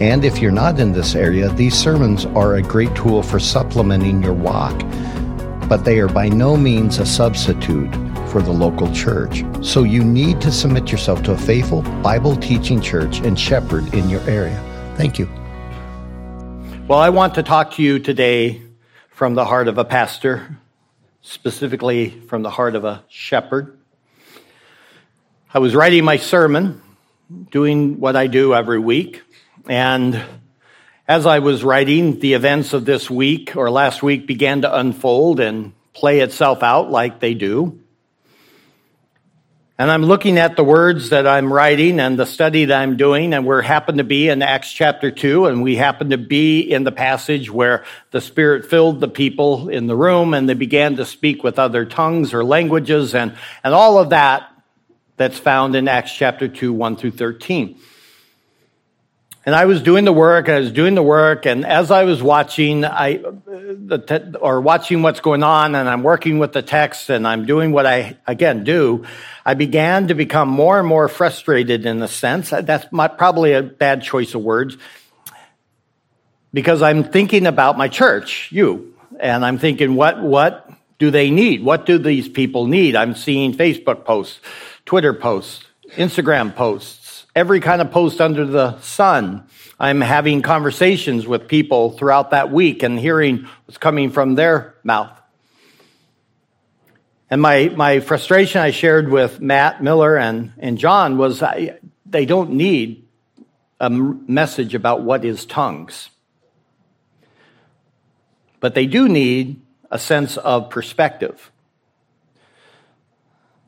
And if you're not in this area, these sermons are a great tool for supplementing your walk, but they are by no means a substitute for the local church. So you need to submit yourself to a faithful Bible teaching church and shepherd in your area. Thank you. Well, I want to talk to you today from the heart of a pastor, specifically from the heart of a shepherd. I was writing my sermon, doing what I do every week, and as I was writing, the events of this week or last week began to unfold and play itself out like they do. And I'm looking at the words that I'm writing and the study that I'm doing, and we happen to be in Acts chapter 2, and we happen to be in the passage where the Spirit filled the people in the room and they began to speak with other tongues or languages, and, and all of that that's found in Acts chapter 2, 1 through 13. And I was doing the work, I was doing the work, and as I was watching, I, te- or watching what's going on, and I'm working with the text, and I'm doing what I again do, I began to become more and more frustrated in a sense. That's my, probably a bad choice of words, because I'm thinking about my church, you, and I'm thinking, what, what do they need? What do these people need? I'm seeing Facebook posts, Twitter posts, Instagram posts every kind of post under the sun. I'm having conversations with people throughout that week and hearing what's coming from their mouth. And my, my frustration I shared with Matt Miller and, and John was I, they don't need a message about what is tongues. But they do need a sense of perspective.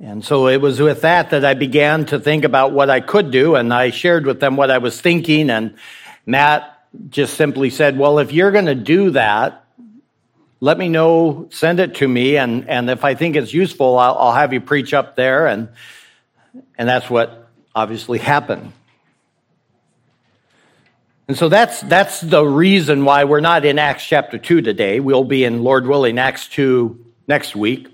And so it was with that that I began to think about what I could do, and I shared with them what I was thinking. And Matt just simply said, Well, if you're going to do that, let me know, send it to me, and, and if I think it's useful, I'll, I'll have you preach up there. And, and that's what obviously happened. And so that's, that's the reason why we're not in Acts chapter 2 today. We'll be in, Lord willing, Acts 2 next week.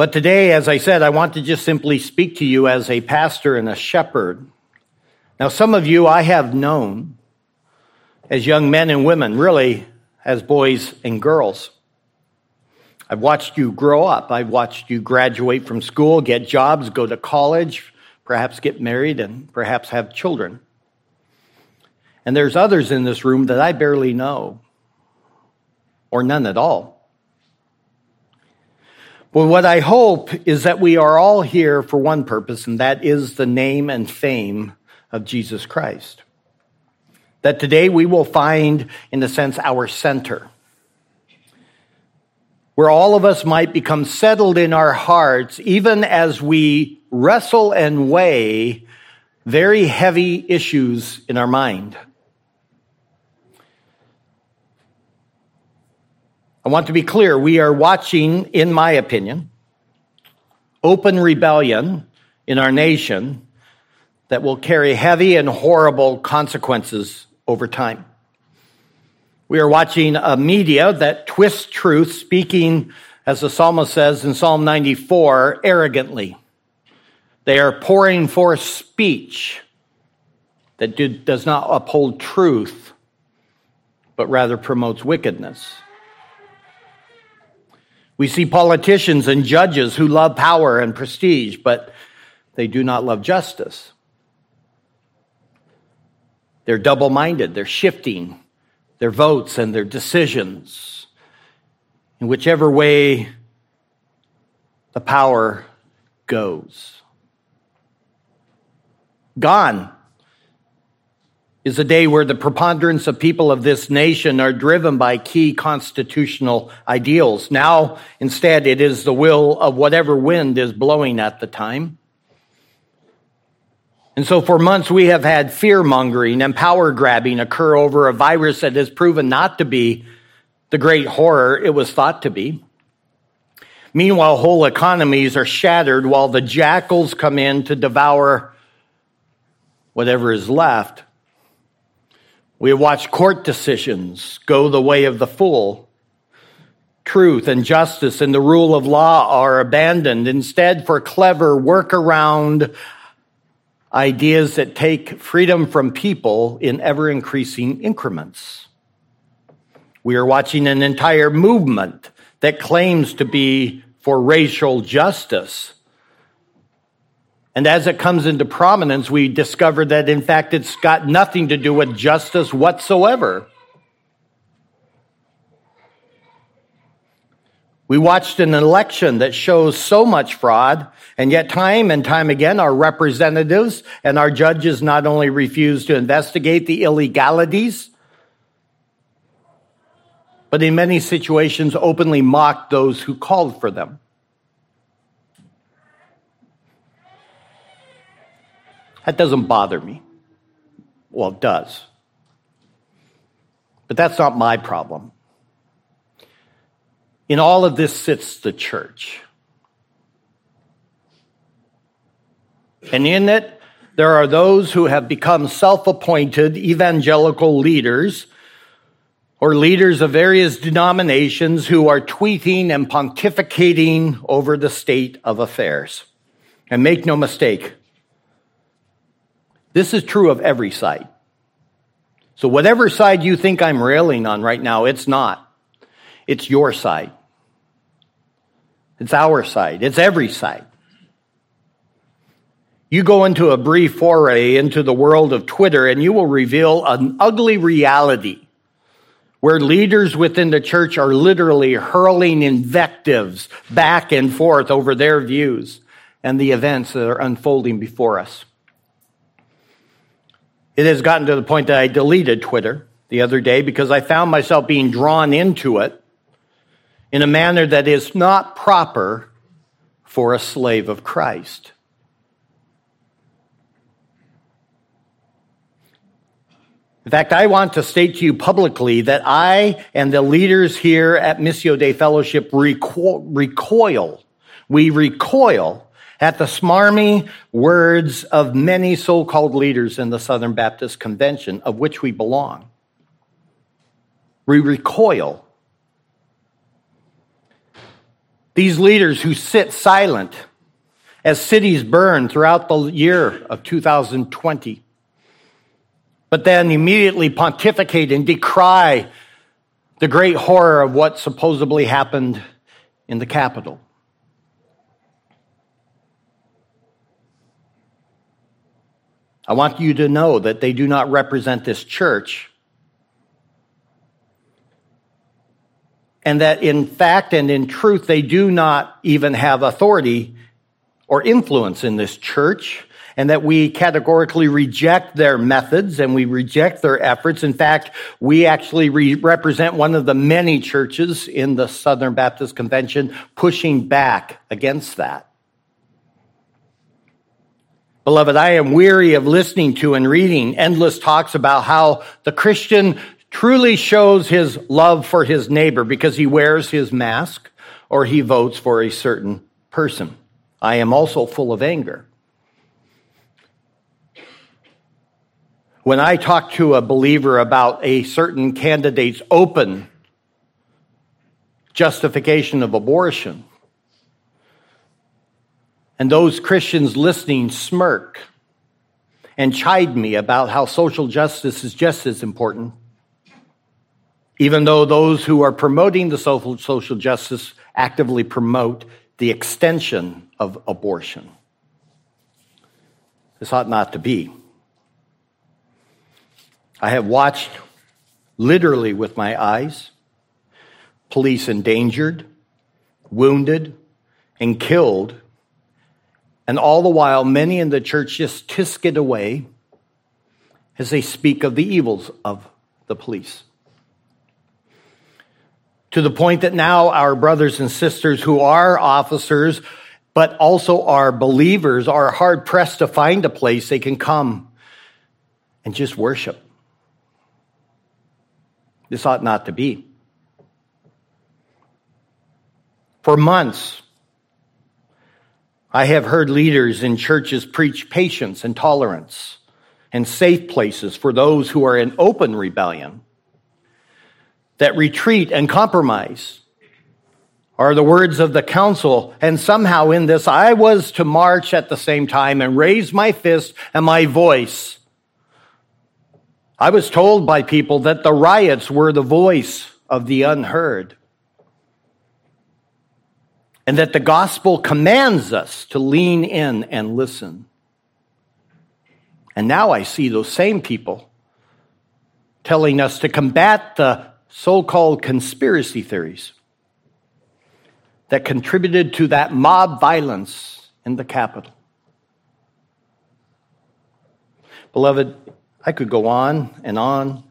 But today, as I said, I want to just simply speak to you as a pastor and a shepherd. Now, some of you I have known as young men and women, really as boys and girls. I've watched you grow up. I've watched you graduate from school, get jobs, go to college, perhaps get married, and perhaps have children. And there's others in this room that I barely know, or none at all. Well, what I hope is that we are all here for one purpose, and that is the name and fame of Jesus Christ. That today we will find, in a sense, our center. Where all of us might become settled in our hearts, even as we wrestle and weigh very heavy issues in our mind. Want to be clear. We are watching, in my opinion, open rebellion in our nation that will carry heavy and horrible consequences over time. We are watching a media that twists truth, speaking, as the psalmist says in Psalm 94, arrogantly. They are pouring forth speech that do, does not uphold truth, but rather promotes wickedness. We see politicians and judges who love power and prestige, but they do not love justice. They're double minded, they're shifting their votes and their decisions in whichever way the power goes. Gone is a day where the preponderance of people of this nation are driven by key constitutional ideals. Now, instead, it is the will of whatever wind is blowing at the time. And so for months, we have had fear mongering and power grabbing occur over a virus that has proven not to be the great horror it was thought to be. Meanwhile, whole economies are shattered while the jackals come in to devour whatever is left. We watch court decisions go the way of the fool. Truth and justice and the rule of law are abandoned instead for clever workaround ideas that take freedom from people in ever increasing increments. We are watching an entire movement that claims to be for racial justice. And as it comes into prominence, we discover that in fact it's got nothing to do with justice whatsoever. We watched an election that shows so much fraud, and yet time and time again, our representatives and our judges not only refuse to investigate the illegalities, but in many situations openly mocked those who called for them. That doesn't bother me. Well, it does. But that's not my problem. In all of this sits the church. And in it, there are those who have become self appointed evangelical leaders or leaders of various denominations who are tweeting and pontificating over the state of affairs. And make no mistake, this is true of every side. So, whatever side you think I'm railing on right now, it's not. It's your side. It's our side. It's every side. You go into a brief foray into the world of Twitter and you will reveal an ugly reality where leaders within the church are literally hurling invectives back and forth over their views and the events that are unfolding before us. It has gotten to the point that I deleted Twitter the other day because I found myself being drawn into it in a manner that is not proper for a slave of Christ. In fact, I want to state to you publicly that I and the leaders here at Missio Dei Fellowship reco- recoil. We recoil at the smarmy words of many so called leaders in the Southern Baptist Convention, of which we belong. We recoil. These leaders who sit silent as cities burn throughout the year of 2020 but then immediately pontificate and decry the great horror of what supposedly happened in the Capitol. I want you to know that they do not represent this church. And that in fact and in truth, they do not even have authority or influence in this church and that we categorically reject their methods and we reject their efforts. In fact, we actually re- represent one of the many churches in the Southern Baptist Convention pushing back against that. Beloved, I am weary of listening to and reading endless talks about how the Christian truly shows his love for his neighbor because he wears his mask or he votes for a certain person. I am also full of anger. When I talk to a believer about a certain candidate's open justification of abortion, and those Christians listening smirk and chide me about how social justice is just as important, even though those who are promoting the social justice actively promote the extension of abortion. This ought not to be. I have watched literally with my eyes police endangered, wounded, and killed. And all the while, many in the church just tisk it away as they speak of the evils of the police. To the point that now our brothers and sisters who are officers, but also are believers, are hard pressed to find a place they can come and just worship. This ought not to be. For months, I have heard leaders in churches preach patience and tolerance and safe places for those who are in open rebellion, that retreat and compromise are the words of the council. And somehow in this, I was to march at the same time and raise my fist and my voice. I was told by people that the riots were the voice of the unheard. And that the gospel commands us to lean in and listen. And now I see those same people telling us to combat the so called conspiracy theories that contributed to that mob violence in the Capitol. Beloved, I could go on and on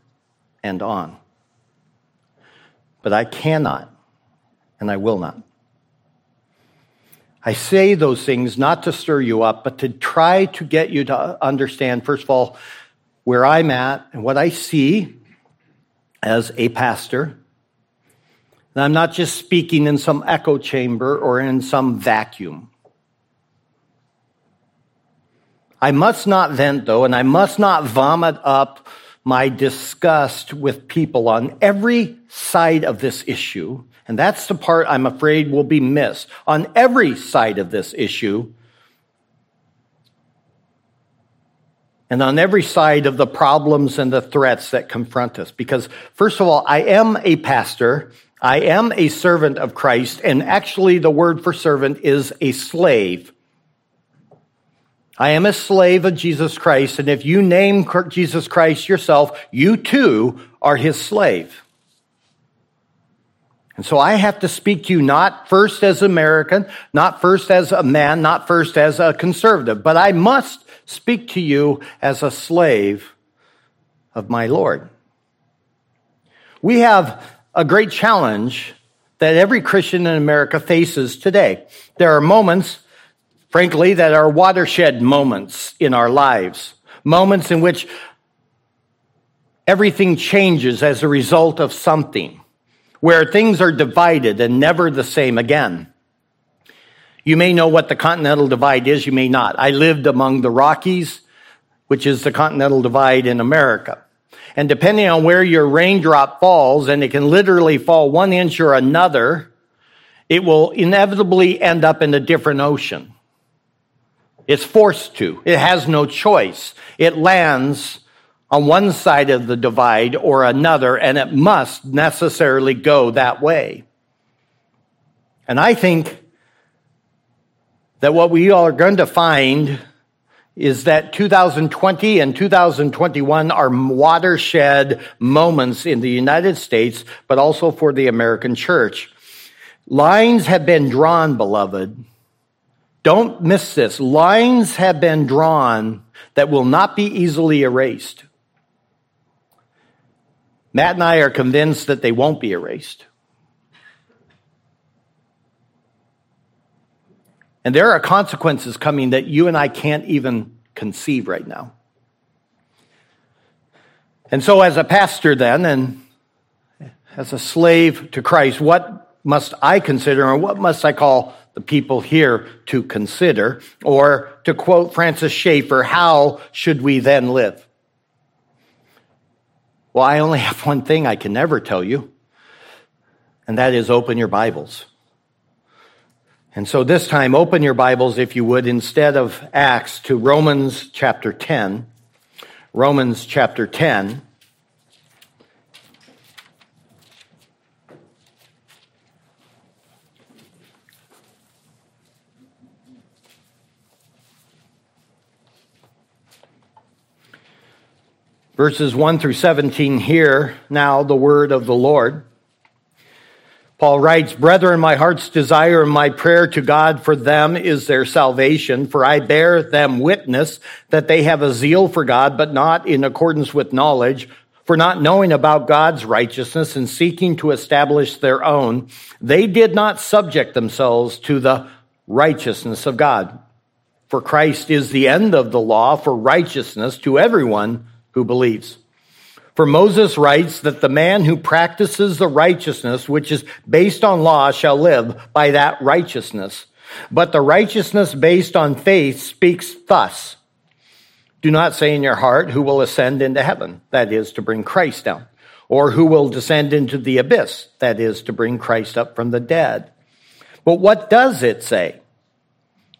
and on, but I cannot and I will not. I say those things not to stir you up, but to try to get you to understand, first of all, where I'm at and what I see as a pastor and I'm not just speaking in some echo chamber or in some vacuum. I must not vent, though, and I must not vomit up my disgust with people on every side of this issue. And that's the part I'm afraid will be missed. On every side of this issue, and on every side of the problems and the threats that confront us. Because, first of all, I am a pastor I am a servant of Christ, and actually, the word for servant is a slave. I am a slave of Jesus Christ, and if you name Jesus Christ yourself, you too are his slave. And so I have to speak to you not first as American, not first as a man, not first as a conservative, but I must speak to you as a slave of my Lord. We have a great challenge that every Christian in America faces today. There are moments, frankly, that are watershed moments in our lives, moments in which everything changes as a result of something, where things are divided and never the same again. You may know what the Continental Divide is, you may not. I lived among the Rockies, which is the Continental Divide in America. And depending on where your raindrop falls, and it can literally fall one inch or another, it will inevitably end up in a different ocean. It's forced to. It has no choice. It lands on one side of the divide or another, and it must necessarily go that way. And I think that what we are going to find is that 2020 and 2021 are watershed moments in the United States, but also for the American church. Lines have been drawn, beloved. Don't miss this. Lines have been drawn that will not be easily erased. Matt and I are convinced that they won't be erased. And there are consequences coming that you and I can't even conceive right now. And so, as a pastor, then, and as a slave to Christ, what must I consider, or what must I call the people here to consider? Or to quote Francis Schaeffer, how should we then live? Well, I only have one thing I can never tell you, and that is open your Bibles. And so this time, open your Bibles, if you would, instead of Acts, to Romans chapter 10. Romans chapter 10. Verses 1 through 17 here, now the word of the Lord. Paul writes, Brethren, my heart's desire and my prayer to God for them is their salvation, for I bear them witness that they have a zeal for God, but not in accordance with knowledge, for not knowing about God's righteousness and seeking to establish their own, they did not subject themselves to the righteousness of God. For Christ is the end of the law for righteousness to everyone who believes. For Moses writes that the man who practices the righteousness which is based on law shall live by that righteousness. But the righteousness based on faith speaks thus. Do not say in your heart, who will ascend into heaven? That is to bring Christ down. Or who will descend into the abyss? That is to bring Christ up from the dead. But what does it say?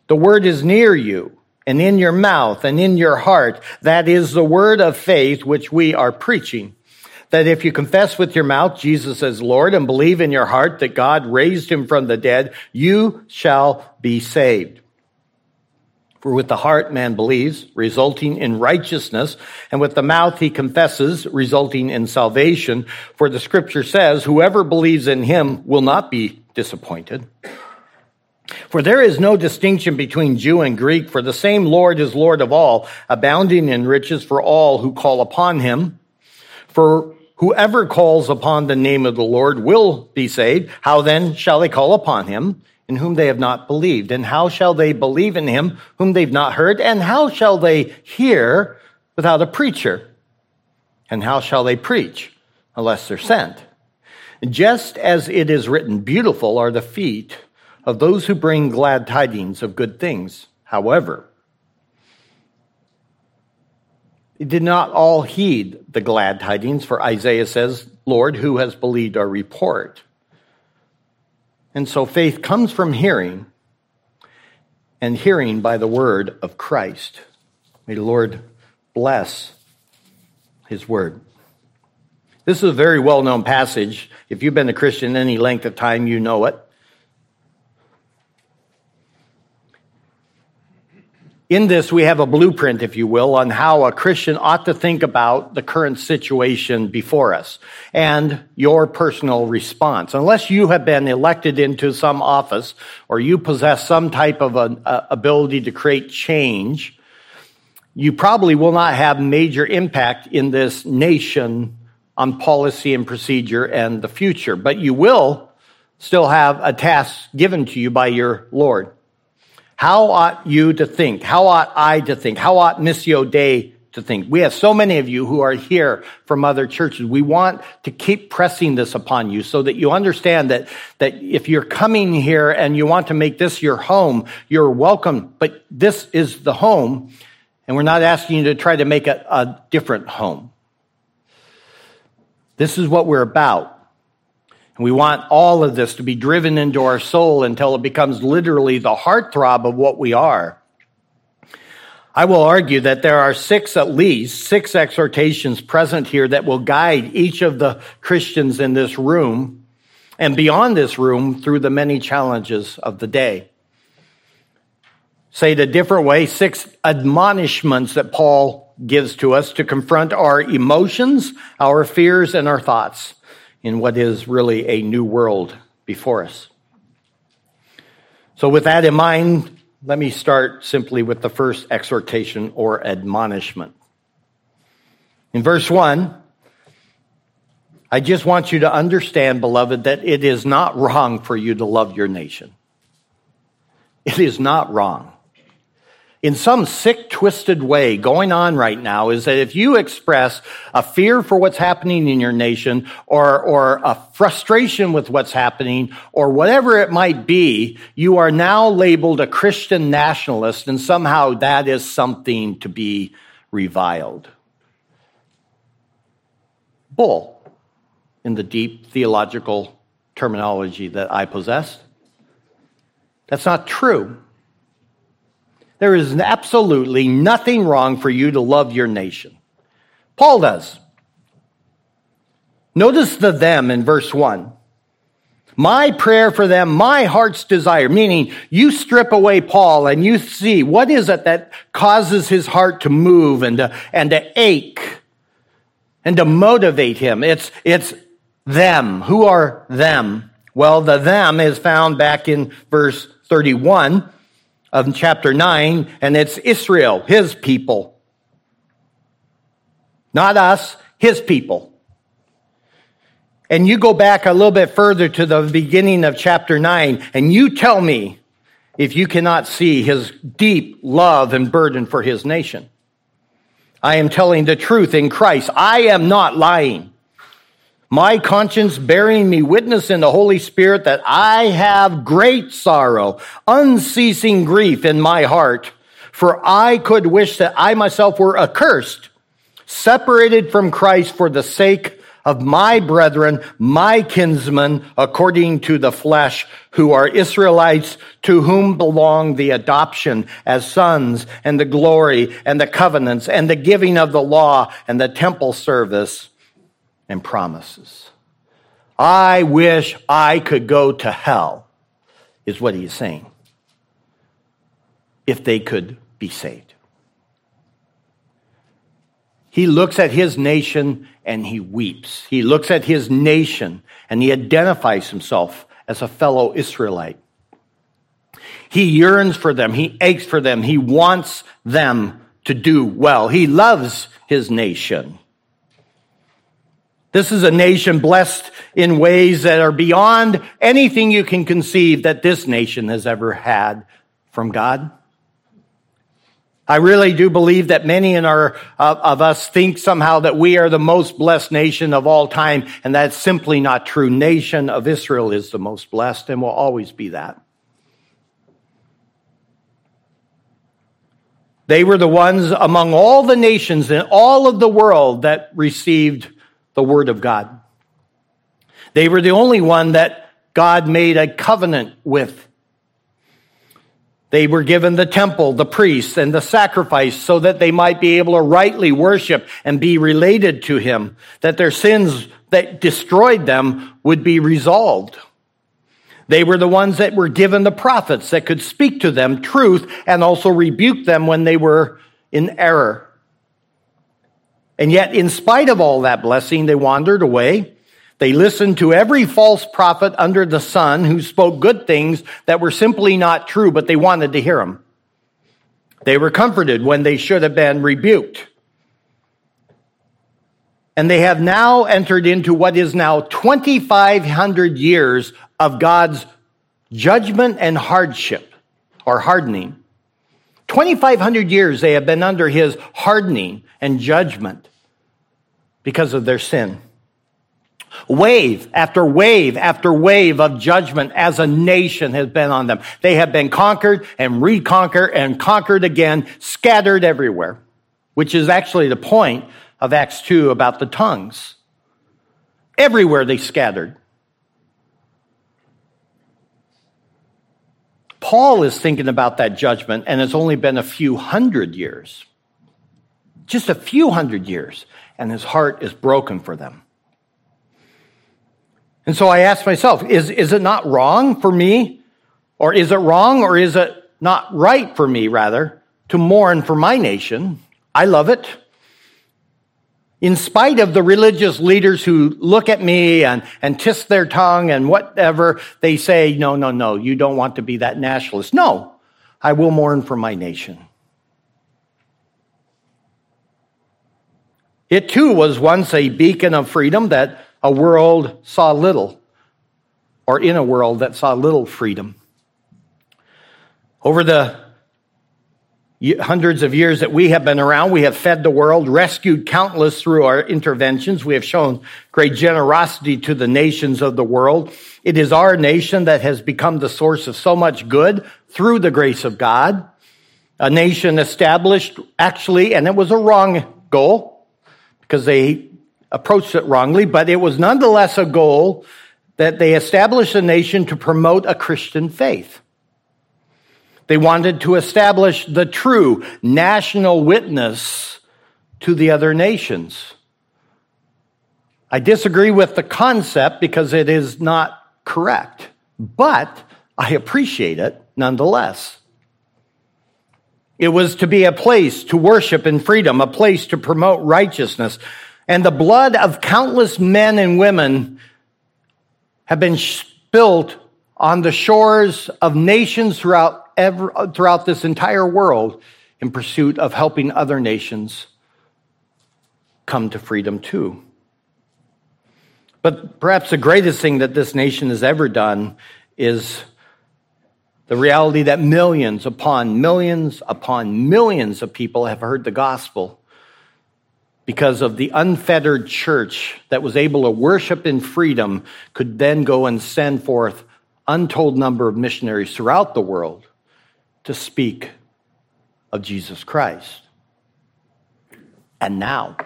The word is near you and in your mouth and in your heart. That is the word of faith which we are preaching. That if you confess with your mouth Jesus as Lord and believe in your heart that God raised him from the dead, you shall be saved. For with the heart man believes, resulting in righteousness, and with the mouth he confesses, resulting in salvation. For the scripture says, whoever believes in him will not be disappointed. For there is no distinction between Jew and Greek, for the same Lord is Lord of all, abounding in riches for all who call upon him. For whoever calls upon the name of the Lord will be saved. How then shall they call upon him in whom they have not believed? And how shall they believe in him whom they've not heard? And how shall they hear without a preacher? And how shall they preach unless they're sent? Just as it is written, beautiful are the feet of those who bring glad tidings of good things. However, did not all heed the glad tidings, for Isaiah says, Lord, who has believed our report? And so faith comes from hearing, and hearing by the word of Christ. May the Lord bless his word. This is a very well known passage. If you've been a Christian any length of time, you know it. In this, we have a blueprint, if you will, on how a Christian ought to think about the current situation before us and your personal response. Unless you have been elected into some office or you possess some type of an uh, ability to create change, you probably will not have major impact in this nation on policy and procedure and the future, but you will still have a task given to you by your Lord. How ought you to think? How ought I to think? How ought Missio Dei to think? We have so many of you who are here from other churches. We want to keep pressing this upon you so that you understand that, that if you're coming here and you want to make this your home, you're welcome, but this is the home, and we're not asking you to try to make a, a different home. This is what we're about. And we want all of this to be driven into our soul until it becomes literally the heartthrob of what we are. I will argue that there are six, at least, six exhortations present here that will guide each of the Christians in this room and beyond this room through the many challenges of the day. Say it a different way, six admonishments that Paul gives to us to confront our emotions, our fears, and our thoughts in what is really a new world before us. So, with that in mind, let me start simply with the first exhortation or admonishment. In verse 1, I just want you to understand, beloved, that it is not wrong for you to love your nation. It is not wrong in some sick, twisted way going on right now is that if you express a fear for what's happening in your nation or, or a frustration with what's happening or whatever it might be, you are now labeled a Christian nationalist and somehow that is something to be reviled. Bull in the deep theological terminology that I possess. That's not true. There is absolutely nothing wrong for you to love your nation. Paul does. Notice the them in verse 1. My prayer for them, my heart's desire, meaning you strip away Paul and you see what is it that causes his heart to move and to, and to ache and to motivate him. It's, it's them. Who are them? Well, the them is found back in verse 31 of chapter 9, and it's Israel, his people. Not us, his people. And you go back a little bit further to the beginning of chapter 9, and you tell me if you cannot see his deep love and burden for his nation. I am telling the truth in Christ. I am not lying. My conscience bearing me witness in the Holy Spirit that I have great sorrow, unceasing grief in my heart. For I could wish that I myself were accursed, separated from Christ for the sake of my brethren, my kinsmen, according to the flesh, who are Israelites, to whom belong the adoption as sons, and the glory, and the covenants, and the giving of the law, and the temple service and promises. I wish I could go to hell, is what he's saying, if they could be saved. He looks at his nation and he weeps. He looks at his nation and he identifies himself as a fellow Israelite. He yearns for them. He aches for them. He wants them to do well. He loves his nation. This is a nation blessed in ways that are beyond anything you can conceive that this nation has ever had from God. I really do believe that many in our, uh, of us think somehow that we are the most blessed nation of all time, and that's simply not true. Nation of Israel is the most blessed and will always be that. They were the ones among all the nations in all of the world that received the Word of God. They were the only one that God made a covenant with. They were given the temple, the priests, and the sacrifice so that they might be able to rightly worship and be related to Him, that their sins that destroyed them would be resolved. They were the ones that were given the prophets that could speak to them truth and also rebuke them when they were in error. And yet, in spite of all that blessing, they wandered away. They listened to every false prophet under the sun who spoke good things that were simply not true, but they wanted to hear them. They were comforted when they should have been rebuked. And they have now entered into what is now 2,500 years of God's judgment and hardship or hardening. 2,500 years they have been under his hardening and judgment because of their sin. Wave after wave after wave of judgment as a nation has been on them. They have been conquered and reconquered and conquered again, scattered everywhere, which is actually the point of Acts 2 about the tongues. Everywhere they scattered. Paul is thinking about that judgment, and it's only been a few hundred years. Just a few hundred years and his heart is broken for them. And so I asked myself, is, is it not wrong for me? Or is it wrong or is it not right for me, rather, to mourn for my nation? I love it. In spite of the religious leaders who look at me and, and twist their tongue and whatever, they say, no, no, no, you don't want to be that nationalist. No, I will mourn for my nation. It too was once a beacon of freedom that a world saw little, or in a world that saw little freedom. Over the hundreds of years that we have been around, we have fed the world, rescued countless through our interventions. We have shown great generosity to the nations of the world. It is our nation that has become the source of so much good through the grace of God. A nation established, actually, and it was a wrong goal, because they approached it wrongly, but it was nonetheless a goal that they established a nation to promote a Christian faith. They wanted to establish the true national witness to the other nations. I disagree with the concept because it is not correct, but I appreciate it nonetheless. It was to be a place to worship in freedom, a place to promote righteousness. And the blood of countless men and women have been spilled on the shores of nations throughout, ever, uh, throughout this entire world in pursuit of helping other nations come to freedom too. But perhaps the greatest thing that this nation has ever done is the reality that millions upon millions upon millions of people have heard the gospel because of the unfettered church that was able to worship in freedom could then go and send forth untold number of missionaries throughout the world to speak of Jesus Christ. And now,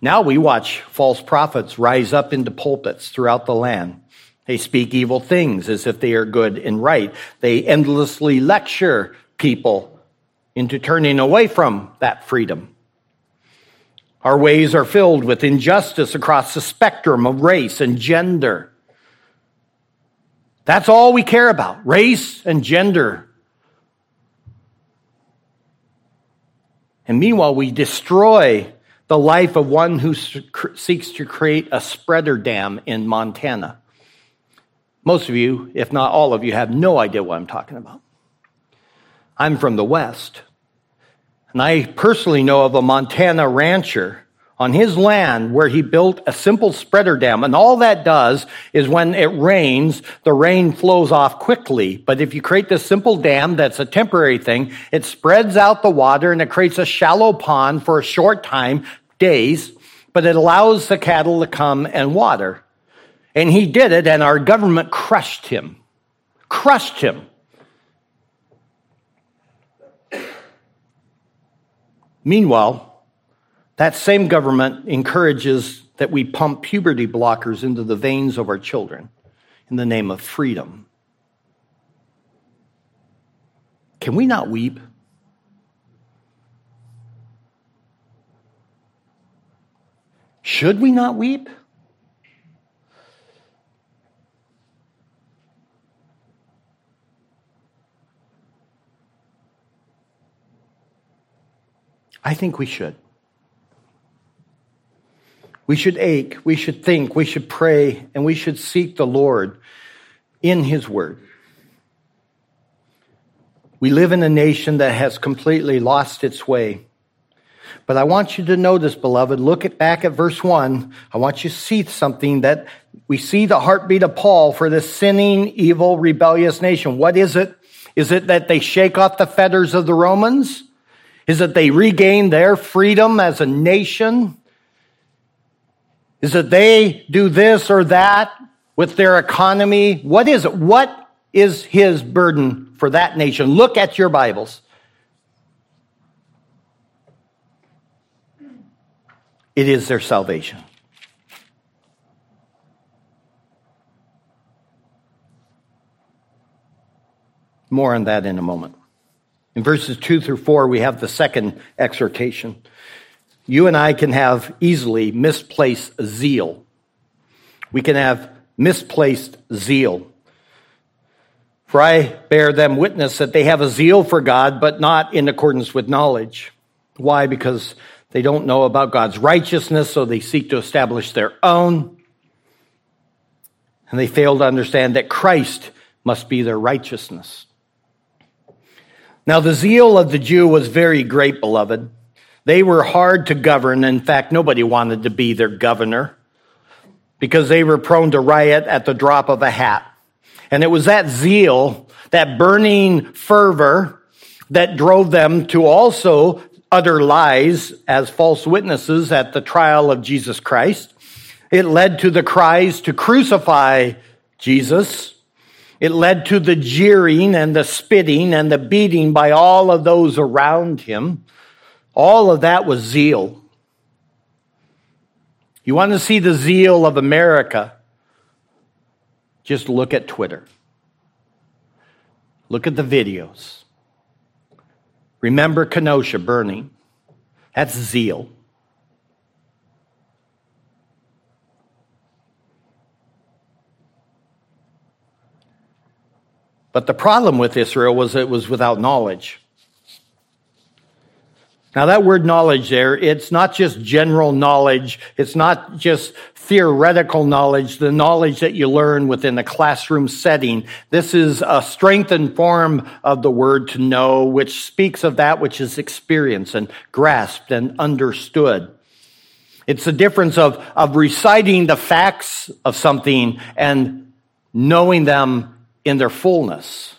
now we watch false prophets rise up into pulpits throughout the land. They speak evil things as if they are good and right. They endlessly lecture people into turning away from that freedom. Our ways are filled with injustice across the spectrum of race and gender. That's all we care about race and gender. And meanwhile, we destroy the life of one who seeks to create a spreader dam in Montana. Most of you, if not all of you, have no idea what I'm talking about. I'm from the West. And I personally know of a Montana rancher on his land where he built a simple spreader dam. And all that does is when it rains, the rain flows off quickly. But if you create this simple dam that's a temporary thing, it spreads out the water and it creates a shallow pond for a short time, days, but it allows the cattle to come and water. And he did it, and our government crushed him. Crushed him. Meanwhile, that same government encourages that we pump puberty blockers into the veins of our children in the name of freedom. Can we not weep? Should we not weep? I think we should. We should ache, we should think, we should pray, and we should seek the Lord in His Word. We live in a nation that has completely lost its way. But I want you to notice, beloved, look at back at verse 1. I want you to see something that we see the heartbeat of Paul for this sinning, evil, rebellious nation. What is it? Is it that they shake off the fetters of the Romans? Is that they regain their freedom as a nation? Is that they do this or that with their economy? What is it? What is his burden for that nation? Look at your Bibles. It is their salvation. More on that in a moment. In verses 2 through 4, we have the second exhortation. You and I can have easily misplaced zeal. We can have misplaced zeal. For I bear them witness that they have a zeal for God, but not in accordance with knowledge. Why? Because they don't know about God's righteousness, so they seek to establish their own. And they fail to understand that Christ must be their righteousness. Now, the zeal of the Jew was very great, beloved. They were hard to govern. In fact, nobody wanted to be their governor because they were prone to riot at the drop of a hat. And it was that zeal, that burning fervor that drove them to also utter lies as false witnesses at the trial of Jesus Christ. It led to the cries to crucify Jesus. It led to the jeering and the spitting and the beating by all of those around him. All of that was zeal. You want to see the zeal of America? Just look at Twitter. Look at the videos. Remember Kenosha burning. That's zeal. But the problem with Israel was it was without knowledge. Now, that word knowledge there, it's not just general knowledge. It's not just theoretical knowledge, the knowledge that you learn within a classroom setting. This is a strengthened form of the word to know, which speaks of that which is experienced and grasped and understood. It's the difference of, of reciting the facts of something and knowing them in their fullness.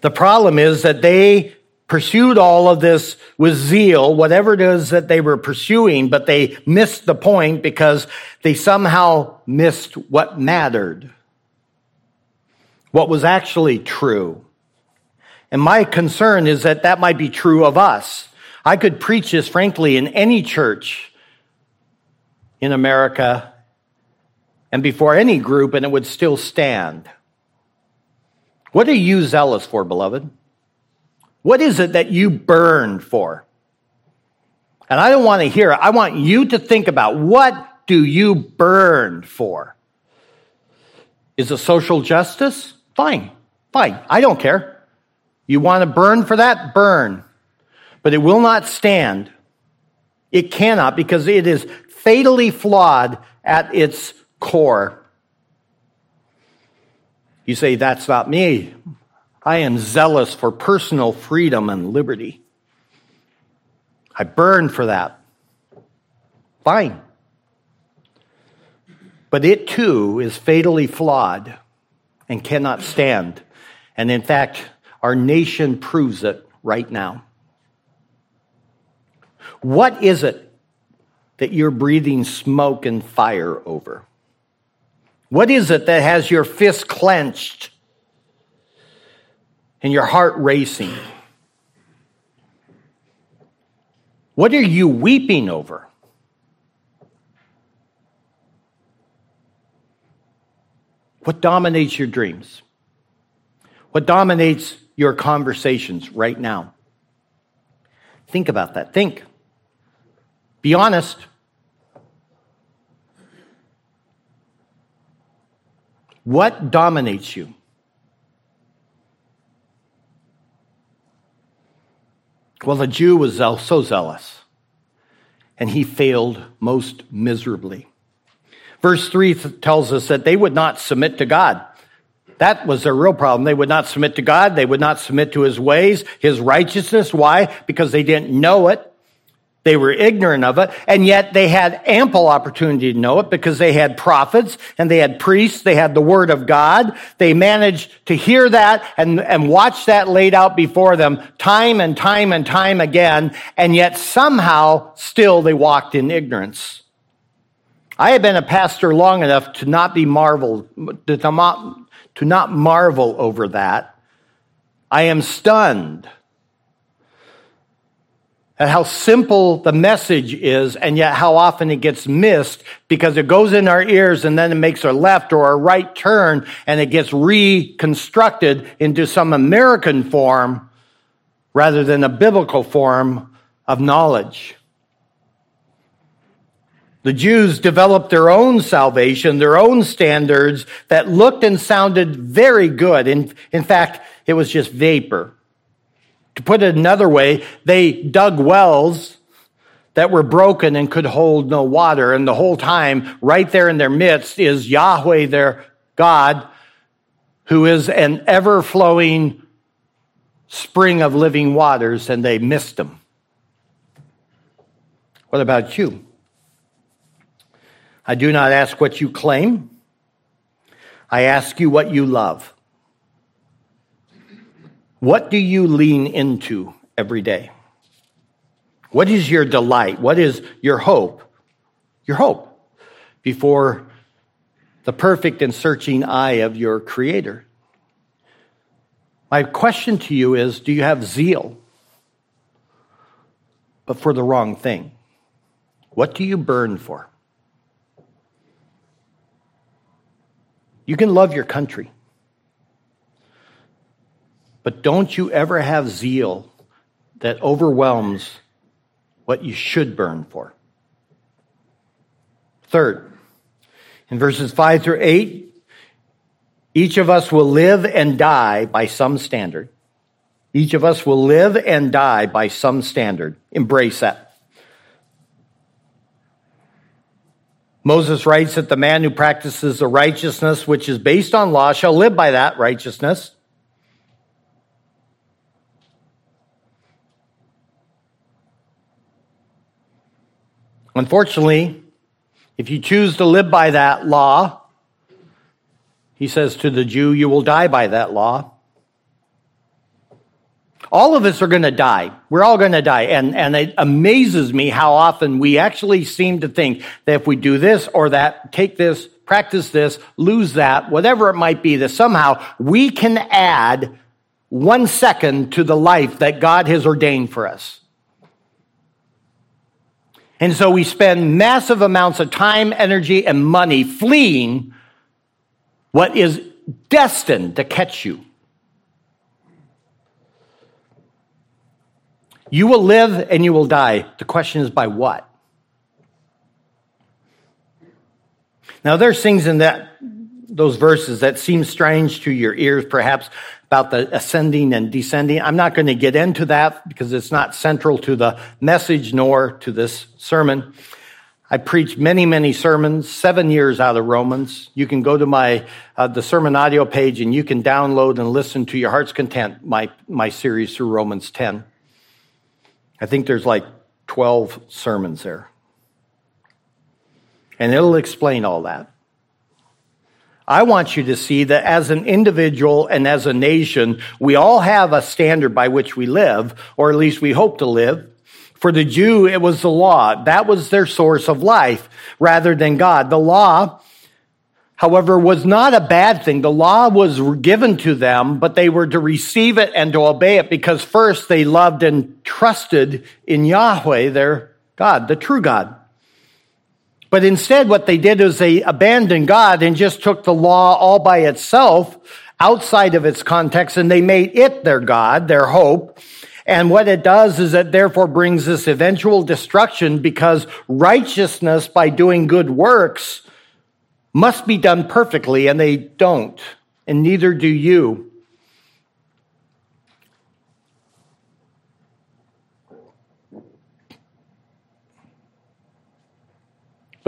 The problem is that they pursued all of this with zeal, whatever it is that they were pursuing, but they missed the point because they somehow missed what mattered, what was actually true. And my concern is that that might be true of us. I could preach this, frankly, in any church in America and before any group, and it would still stand. What are you zealous for, beloved? What is it that you burn for? And I don't want to hear it. I want you to think about what do you burn for? Is it social justice? Fine, fine. I don't care. You want to burn for that? Burn. But it will not stand. It cannot because it is fatally flawed at its core. You say, that's not me. I am zealous for personal freedom and liberty. I burn for that. Fine. But it too is fatally flawed and cannot stand. And in fact, our nation proves it right now. What is it that you're breathing smoke and fire over? What is it that has your fist clenched and your heart racing? What are you weeping over? What dominates your dreams? What dominates your conversations right now? Think about that. Think. Be honest. What dominates you? Well, the Jew was so zealous, and he failed most miserably. Verse 3 tells us that they would not submit to God. That was their real problem. They would not submit to God. They would not submit to his ways, his righteousness. Why? Because they didn't know it. They were ignorant of it, and yet they had ample opportunity to know it because they had prophets and they had priests. They had the word of God. They managed to hear that and, and watch that laid out before them time and time and time again, and yet somehow still they walked in ignorance. I have been a pastor long enough to not be marveled, to not, to not marvel over that. I am stunned at how simple the message is and yet how often it gets missed because it goes in our ears and then it makes a left or a right turn and it gets reconstructed into some American form rather than a biblical form of knowledge. The Jews developed their own salvation, their own standards that looked and sounded very good. In, in fact, it was just vapor. To put it another way, they dug wells that were broken and could hold no water. And the whole time, right there in their midst, is Yahweh, their God, who is an ever flowing spring of living waters, and they missed him. What about you? I do not ask what you claim, I ask you what you love. What do you lean into every day? What is your delight? What is your hope? Your hope before the perfect and searching eye of your Creator. My question to you is do you have zeal, but for the wrong thing? What do you burn for? You can love your country. But don't you ever have zeal that overwhelms what you should burn for. Third, in verses 5 through 8, each of us will live and die by some standard. Each of us will live and die by some standard. Embrace that. Moses writes that the man who practices the righteousness which is based on law shall live by that righteousness. Unfortunately, if you choose to live by that law, he says to the Jew, you will die by that law. All of us are going to die. We're all going to die. And, and it amazes me how often we actually seem to think that if we do this or that, take this, practice this, lose that, whatever it might be, that somehow we can add one second to the life that God has ordained for us. And so we spend massive amounts of time, energy, and money fleeing what is destined to catch you. You will live and you will die. The question is by what? Now, there's things in that those verses that seem strange to your ears, perhaps about the ascending and descending. I'm not going to get into that because it's not central to the message nor to this sermon. I preached many, many sermons, seven years out of Romans. You can go to my uh, the sermon audio page and you can download and listen to your heart's content my my series through Romans 10. I think there's like 12 sermons there. And it'll explain all that. I want you to see that as an individual and as a nation, we all have a standard by which we live, or at least we hope to live. For the Jew, it was the law. That was their source of life rather than God. The law, however, was not a bad thing. The law was given to them, but they were to receive it and to obey it because first they loved and trusted in Yahweh, their God, the true God. But instead, what they did is they abandoned God and just took the law all by itself outside of its context and they made it their God, their hope. And what it does is it therefore brings this eventual destruction because righteousness by doing good works must be done perfectly and they don't. And neither do you.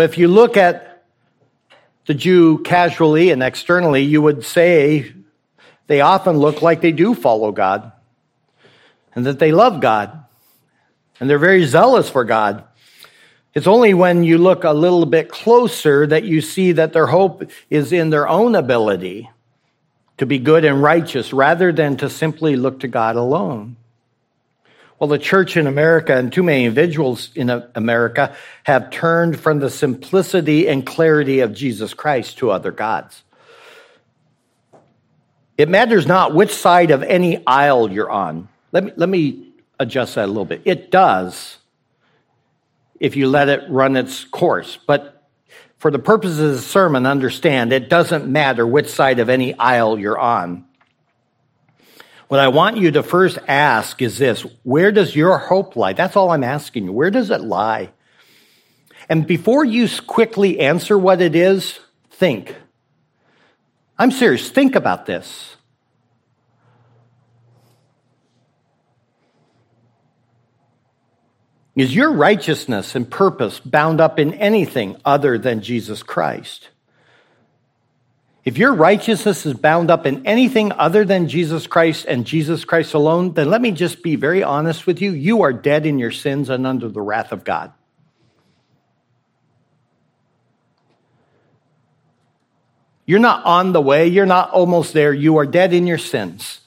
But if you look at the Jew casually and externally, you would say they often look like they do follow God and that they love God and they're very zealous for God. It's only when you look a little bit closer that you see that their hope is in their own ability to be good and righteous rather than to simply look to God alone. Well, the church in America and too many individuals in America have turned from the simplicity and clarity of Jesus Christ to other gods. It matters not which side of any aisle you're on. Let me, let me adjust that a little bit. It does if you let it run its course. But for the purposes of the sermon, understand it doesn't matter which side of any aisle you're on. What I want you to first ask is this where does your hope lie? That's all I'm asking you. Where does it lie? And before you quickly answer what it is, think. I'm serious. Think about this. Is your righteousness and purpose bound up in anything other than Jesus Christ? If your righteousness is bound up in anything other than Jesus Christ and Jesus Christ alone, then let me just be very honest with you. You are dead in your sins and under the wrath of God. You're not on the way, you're not almost there. You are dead in your sins.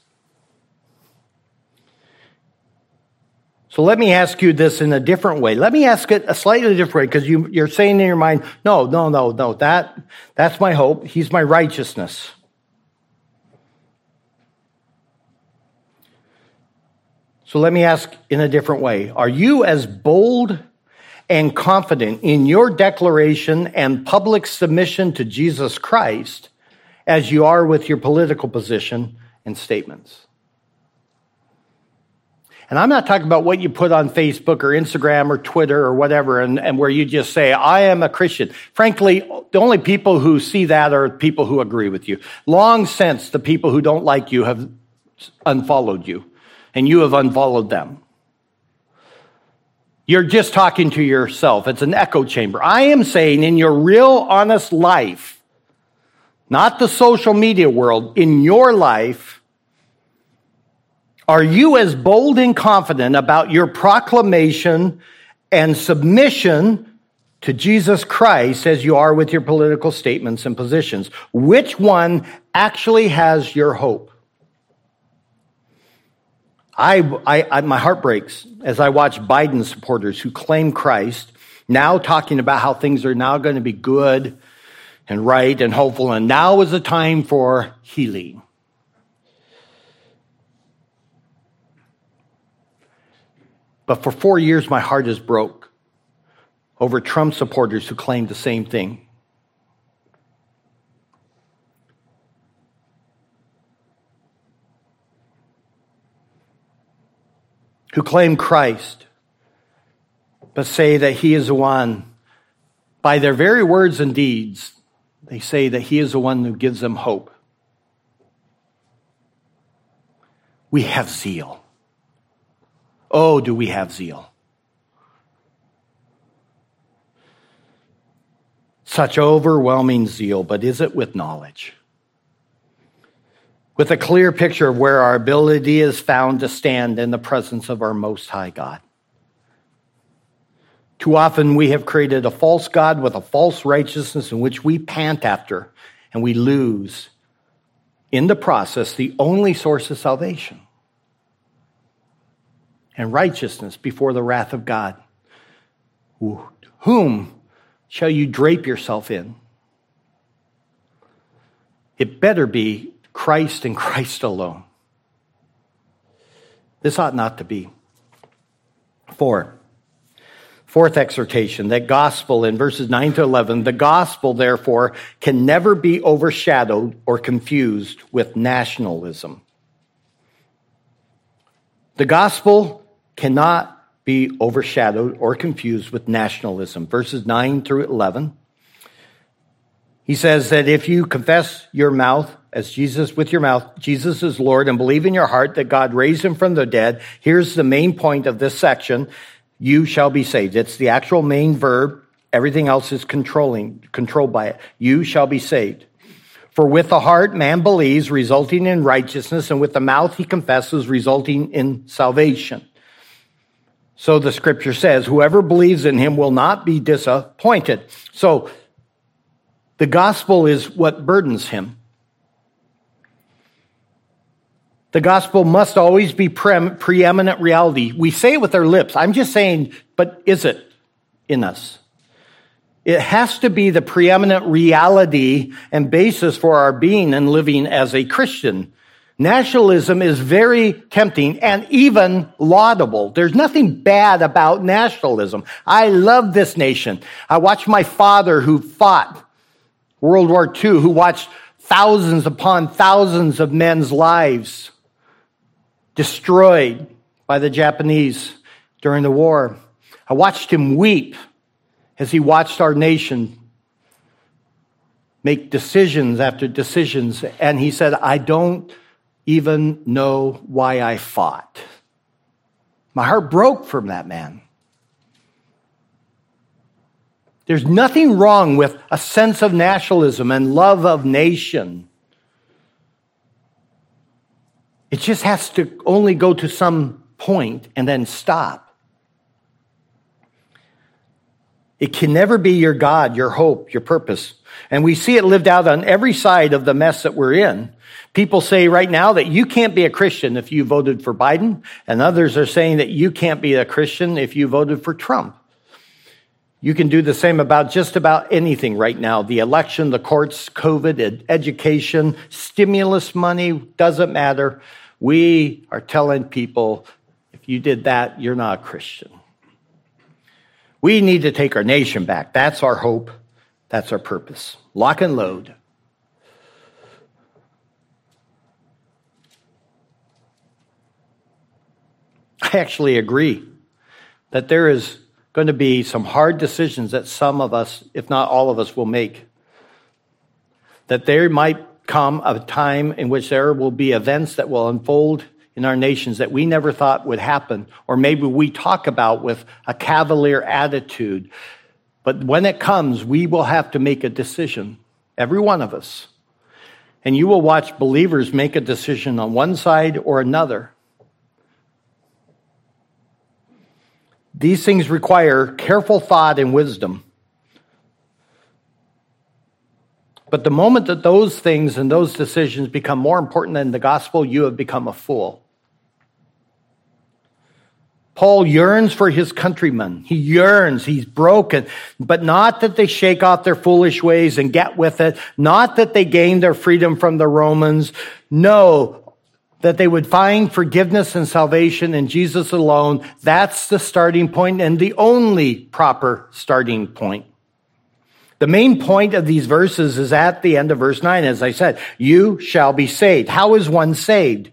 So let me ask you this in a different way. Let me ask it a slightly different way because you, you're saying in your mind, no, no, no, no, that, that's my hope. He's my righteousness. So let me ask in a different way. Are you as bold and confident in your declaration and public submission to Jesus Christ as you are with your political position and statements? And I'm not talking about what you put on Facebook or Instagram or Twitter or whatever, and, and where you just say, I am a Christian. Frankly, the only people who see that are people who agree with you. Long since the people who don't like you have unfollowed you, and you have unfollowed them. You're just talking to yourself. It's an echo chamber. I am saying in your real, honest life, not the social media world, in your life, are you as bold and confident about your proclamation and submission to Jesus Christ as you are with your political statements and positions? Which one actually has your hope? I, I, I, my heart breaks as I watch Biden supporters who claim Christ now talking about how things are now going to be good and right and hopeful, and now is the time for healing. But for four years, my heart is broke over Trump supporters who claim the same thing. Who claim Christ, but say that he is the one, by their very words and deeds, they say that he is the one who gives them hope. We have zeal. Oh, do we have zeal? Such overwhelming zeal, but is it with knowledge? With a clear picture of where our ability is found to stand in the presence of our Most High God. Too often we have created a false God with a false righteousness in which we pant after and we lose, in the process, the only source of salvation and righteousness before the wrath of God. Whom shall you drape yourself in? It better be Christ and Christ alone. This ought not to be. Four. Fourth exhortation, that gospel in verses 9 to 11, the gospel, therefore, can never be overshadowed or confused with nationalism. The gospel cannot be overshadowed or confused with nationalism. Verses 9 through 11. He says that if you confess your mouth as Jesus with your mouth, Jesus is Lord, and believe in your heart that God raised him from the dead, here's the main point of this section. You shall be saved. It's the actual main verb. Everything else is controlling, controlled by it. You shall be saved. For with the heart man believes, resulting in righteousness, and with the mouth he confesses, resulting in salvation. So the scripture says, whoever believes in him will not be disappointed. So the gospel is what burdens him. The gospel must always be pre- preeminent reality. We say it with our lips. I'm just saying, but is it in us? It has to be the preeminent reality and basis for our being and living as a Christian. Nationalism is very tempting and even laudable. There's nothing bad about nationalism. I love this nation. I watched my father who fought World War II, who watched thousands upon thousands of men's lives destroyed by the Japanese during the war. I watched him weep as he watched our nation make decisions after decisions. And he said, I don't even know why I fought. My heart broke from that man. There's nothing wrong with a sense of nationalism and love of nation. It just has to only go to some point and then stop. It can never be your God, your hope, your purpose. And we see it lived out on every side of the mess that we're in. People say right now that you can't be a Christian if you voted for Biden, and others are saying that you can't be a Christian if you voted for Trump. You can do the same about just about anything right now the election, the courts, COVID, education, stimulus money, doesn't matter. We are telling people if you did that, you're not a Christian. We need to take our nation back. That's our hope. That's our purpose. Lock and load. I actually agree that there is going to be some hard decisions that some of us, if not all of us, will make. That there might come a time in which there will be events that will unfold in our nations that we never thought would happen, or maybe we talk about with a cavalier attitude. But when it comes, we will have to make a decision, every one of us. And you will watch believers make a decision on one side or another. These things require careful thought and wisdom. But the moment that those things and those decisions become more important than the gospel, you have become a fool. Paul yearns for his countrymen. He yearns, he's broken, but not that they shake off their foolish ways and get with it, not that they gain their freedom from the Romans. No, that they would find forgiveness and salvation in Jesus alone. That's the starting point and the only proper starting point. The main point of these verses is at the end of verse 9, as I said, you shall be saved. How is one saved?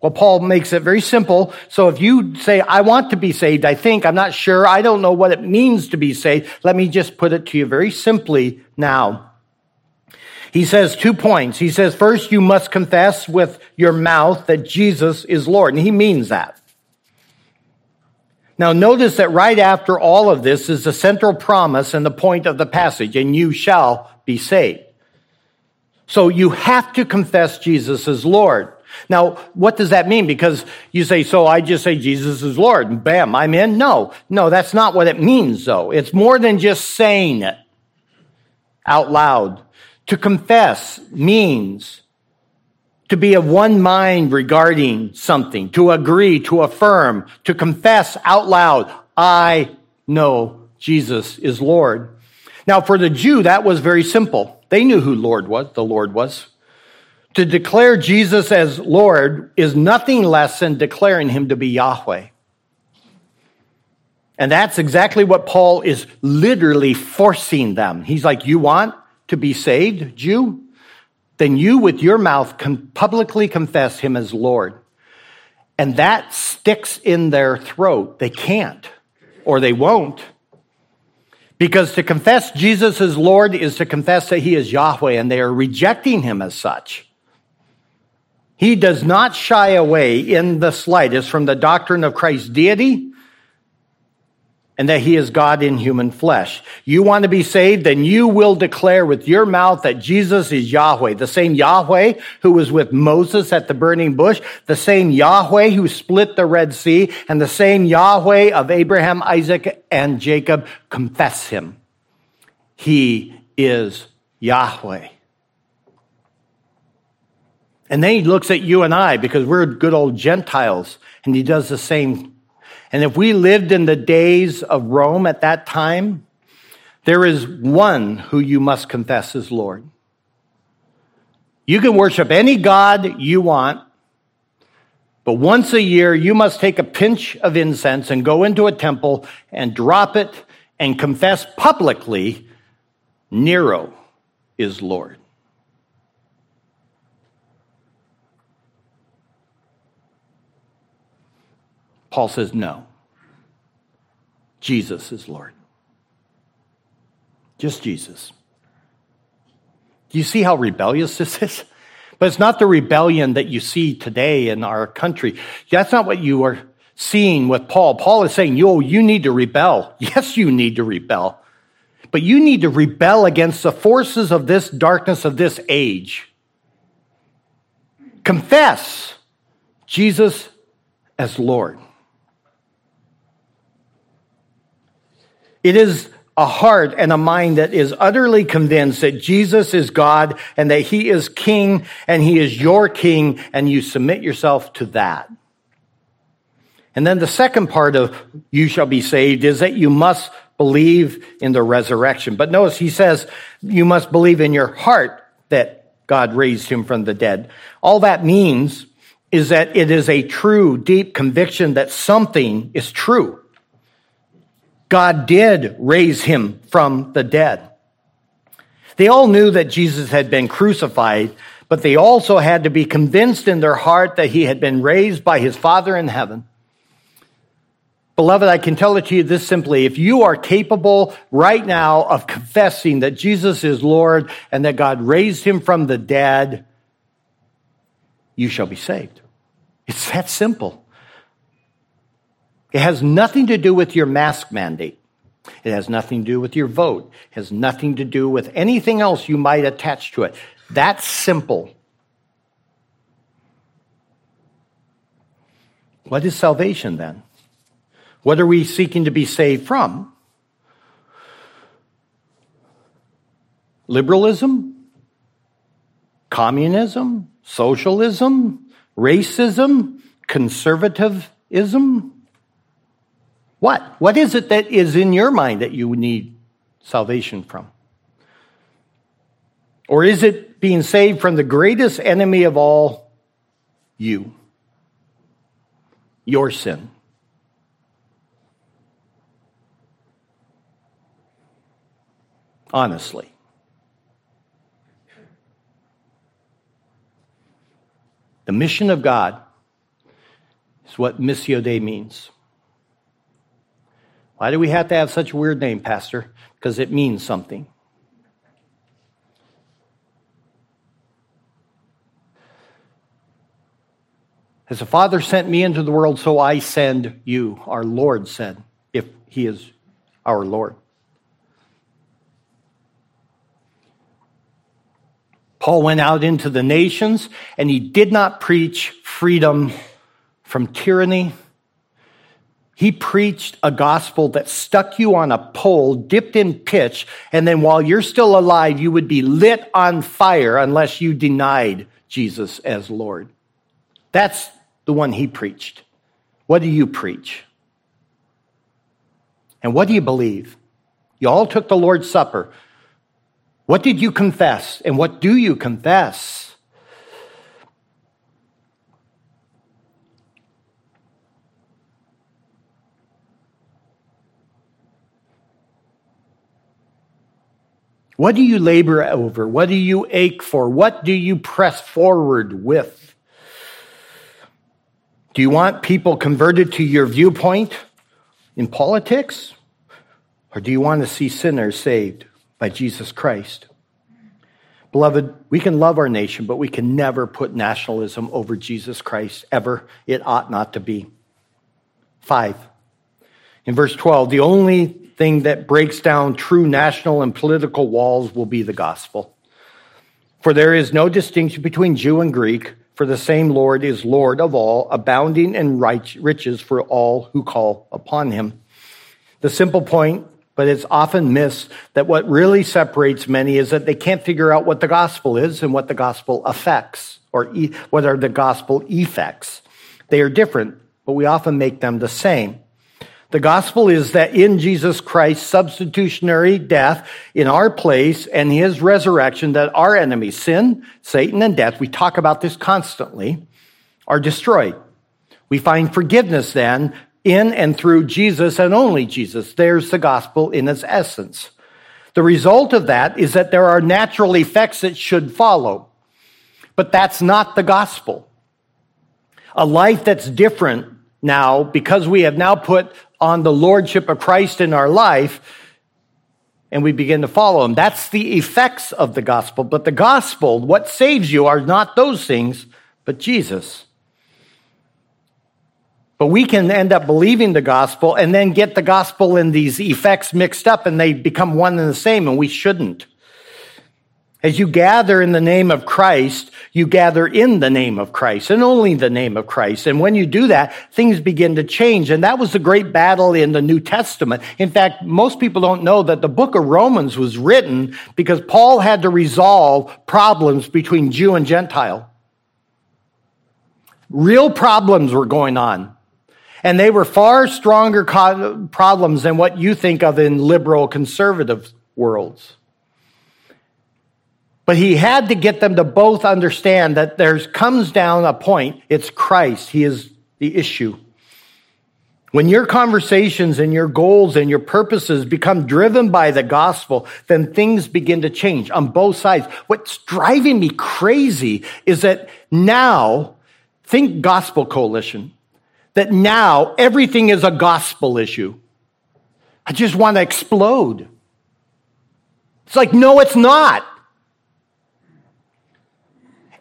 Well, Paul makes it very simple. So if you say, I want to be saved, I think, I'm not sure, I don't know what it means to be saved, let me just put it to you very simply now. He says two points. He says, first, you must confess with your mouth that Jesus is Lord. And he means that. Now, notice that right after all of this is the central promise and the point of the passage, and you shall be saved. So you have to confess Jesus as Lord. Now, what does that mean? Because you say, so I just say Jesus is Lord, and bam, I'm in? No, no, that's not what it means, though. It's more than just saying it out loud. To confess means to be of one mind regarding something, to agree, to affirm, to confess out loud, I know Jesus is Lord. Now, for the Jew, that was very simple. They knew who Lord was, the Lord was. To declare Jesus as Lord is nothing less than declaring him to be Yahweh. And that's exactly what Paul is literally forcing them. He's like, You want to be saved, Jew? Then you with your mouth can publicly confess him as Lord. And that sticks in their throat. They can't, or they won't. Because to confess Jesus as Lord is to confess that he is Yahweh, and they are rejecting him as such. He does not shy away in the slightest from the doctrine of Christ's deity and that he is God in human flesh. You want to be saved, then you will declare with your mouth that Jesus is Yahweh, the same Yahweh who was with Moses at the burning bush, the same Yahweh who split the Red Sea, and the same Yahweh of Abraham, Isaac, and Jacob. Confess him. He is Yahweh. And then he looks at you and I because we're good old Gentiles, and he does the same. And if we lived in the days of Rome at that time, there is one who you must confess as Lord. You can worship any God you want, but once a year you must take a pinch of incense and go into a temple and drop it and confess publicly Nero is Lord. Paul says, no. Jesus is Lord. Just Jesus. Do you see how rebellious this is? But it's not the rebellion that you see today in our country. That's not what you are seeing with Paul. Paul is saying, yo, you need to rebel. Yes, you need to rebel. But you need to rebel against the forces of this darkness of this age. Confess Jesus as Lord. It is a heart and a mind that is utterly convinced that Jesus is God and that he is king and he is your king and you submit yourself to that. And then the second part of you shall be saved is that you must believe in the resurrection. But notice he says you must believe in your heart that God raised him from the dead. All that means is that it is a true, deep conviction that something is true. God did raise him from the dead. They all knew that Jesus had been crucified, but they also had to be convinced in their heart that he had been raised by his Father in heaven. Beloved, I can tell it to you this simply. If you are capable right now of confessing that Jesus is Lord and that God raised him from the dead, you shall be saved. It's that simple. It has nothing to do with your mask mandate. It has nothing to do with your vote. It has nothing to do with anything else you might attach to it. That's simple. What is salvation then? What are we seeking to be saved from? Liberalism? Communism? Socialism? Racism? Conservatism? What? What is it that is in your mind that you need salvation from? Or is it being saved from the greatest enemy of all, you? Your sin. Honestly. The mission of God is what Missio Dei means. Why do we have to have such a weird name, Pastor? Because it means something. As the Father sent me into the world, so I send you, our Lord said, if He is our Lord. Paul went out into the nations and he did not preach freedom from tyranny. He preached a gospel that stuck you on a pole, dipped in pitch, and then while you're still alive, you would be lit on fire unless you denied Jesus as Lord. That's the one he preached. What do you preach? And what do you believe? You all took the Lord's Supper. What did you confess? And what do you confess? What do you labor over? What do you ache for? What do you press forward with? Do you want people converted to your viewpoint in politics? Or do you want to see sinners saved? by Jesus Christ. Beloved, we can love our nation, but we can never put nationalism over Jesus Christ, ever. It ought not to be. Five. In verse 12, the only thing that breaks down true national and political walls will be the gospel. For there is no distinction between Jew and Greek, for the same Lord is Lord of all, abounding in riches for all who call upon him. The simple point but it's often missed that what really separates many is that they can't figure out what the gospel is and what the gospel affects or e- what are the gospel effects. They are different, but we often make them the same. The gospel is that in Jesus Christ's substitutionary death in our place and his resurrection, that our enemies, sin, Satan, and death, we talk about this constantly, are destroyed. We find forgiveness then in and through Jesus and only Jesus. There's the gospel in its essence. The result of that is that there are natural effects that should follow. But that's not the gospel. A life that's different now, because we have now put on the lordship of Christ in our life, and we begin to follow him. That's the effects of the gospel. But the gospel, what saves you, are not those things, but Jesus. But we can end up believing the gospel and then get the gospel and these effects mixed up and they become one and the same, and we shouldn't. As you gather in the name of Christ, you gather in the name of Christ and only the name of Christ. And when you do that, things begin to change. And that was the great battle in the New Testament. In fact, most people don't know that the book of Romans was written because Paul had to resolve problems between Jew and Gentile. Real problems were going on. And they were far stronger problems than what you think of in liberal conservative worlds. But he had to get them to both understand that there comes down a point, it's Christ. He is the issue. When your conversations and your goals and your purposes become driven by the gospel, then things begin to change on both sides. What's driving me crazy is that now, think gospel coalition that now everything is a gospel issue. I just want to explode. It's like, no, it's not.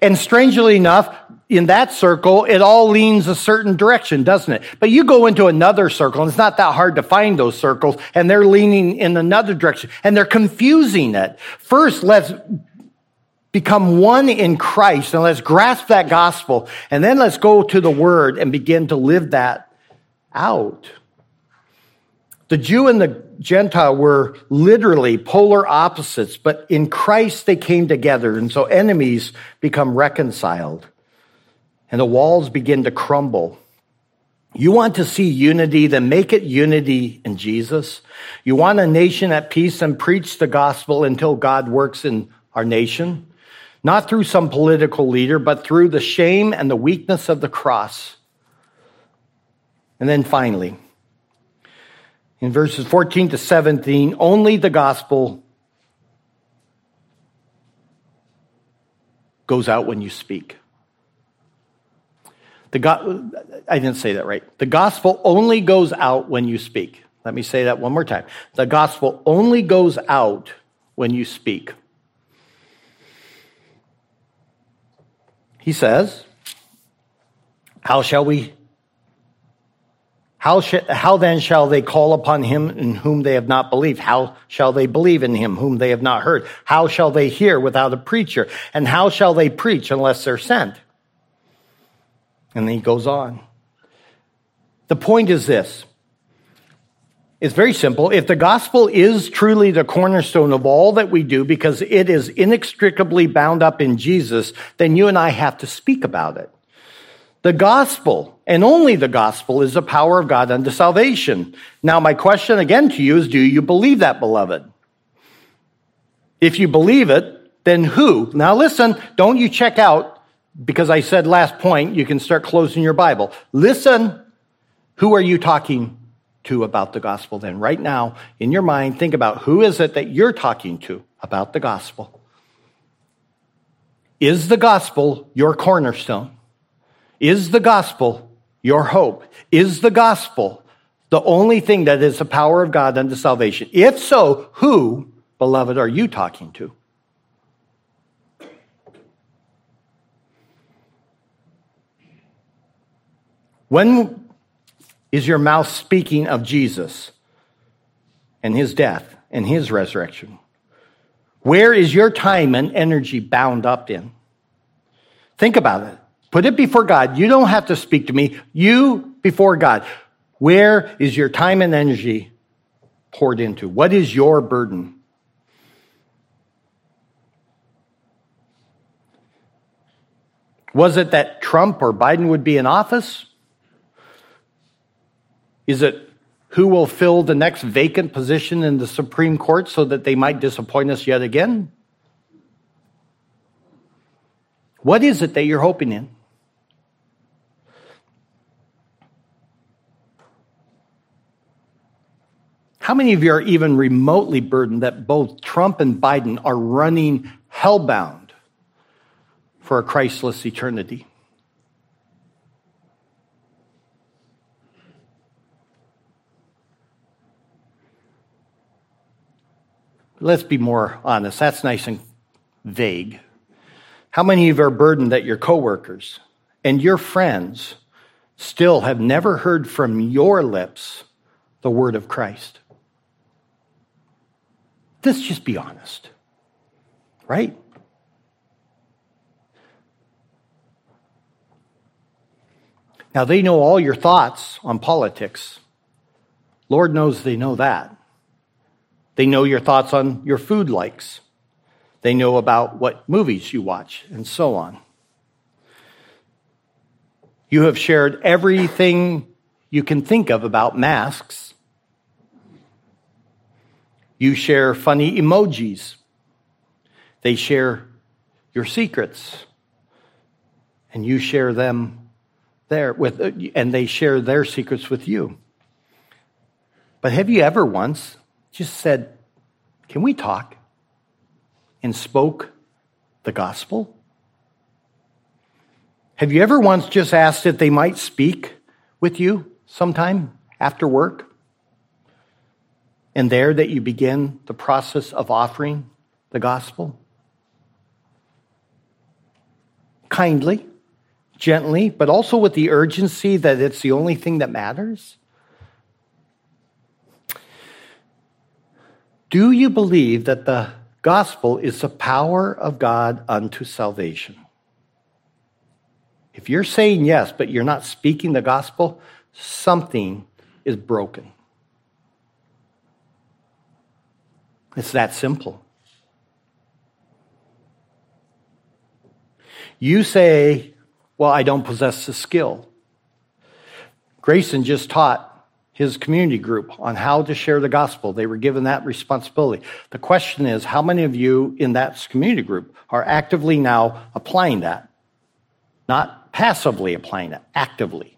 And strangely enough, in that circle, it all leans a certain direction, doesn't it? But you go into another circle, and it's not that hard to find those circles, and they're leaning in another direction, and they're confusing it. First, let's become one in Christ and let's grasp that gospel and then let's go to the word and begin to live that out. The Jew and the Gentile were literally polar opposites, but in Christ they came together. And so enemies become reconciled and the walls begin to crumble. You want to see unity, then make it unity in Jesus. You want a nation at peace, and preach the gospel until God works in our nation, not through some political leader, but through the shame and the weakness of the cross. And then finally, in verses 14 to 17, only the gospel goes out when you speak. The go- I didn't say that right. The gospel only goes out when you speak. Let me say that one more time. The gospel only goes out when you speak. He says, How shall we? How, sh- how then shall they call upon him in whom they have not believed? How shall they believe in him whom they have not heard? How shall they hear without a preacher? And how shall they preach unless they're sent? And he goes on. The point is this it's very simple. If the gospel is truly the cornerstone of all that we do because it is inextricably bound up in Jesus, then you and I have to speak about it. The gospel, and only the gospel, is the power of God unto salvation. Now, my question again to you is do you believe that, beloved? If you believe it, then who? Now, listen, don't you check out because I said last point, you can start closing your Bible. Listen, who are you talking to about the gospel then? Right now, in your mind, think about who is it that you're talking to about the gospel? Is the gospel your cornerstone? Is the gospel your hope? Is the gospel the only thing that is the power of God unto salvation? If so, who, beloved, are you talking to? When is your mouth speaking of Jesus and his death and his resurrection? Where is your time and energy bound up in? Think about it. Put it before God. You don't have to speak to me. You before God. Where is your time and energy poured into? What is your burden? Was it that Trump or Biden would be in office? Is it who will fill the next vacant position in the Supreme Court so that they might disappoint us yet again? What is it that you're hoping in? How many of you are even remotely burdened that both Trump and Biden are running hellbound for a Christless eternity? Let's be more honest. That's nice and vague. How many of you are burdened that your coworkers and your friends still have never heard from your lips the word of Christ? Let's just be honest, right? Now, they know all your thoughts on politics. Lord knows they know that. They know your thoughts on your food likes. They know about what movies you watch and so on. You have shared everything you can think of about masks. You share funny emojis. They share your secrets. And you share them there with and they share their secrets with you. But have you ever once just said, Can we talk? and spoke the gospel? Have you ever once just asked if they might speak with you sometime after work? And there that you begin the process of offering the gospel? Kindly, gently, but also with the urgency that it's the only thing that matters? Do you believe that the gospel is the power of God unto salvation? If you're saying yes, but you're not speaking the gospel, something is broken. It's that simple. You say, Well, I don't possess the skill. Grayson just taught his community group on how to share the gospel. They were given that responsibility. The question is how many of you in that community group are actively now applying that? Not passively applying it, actively.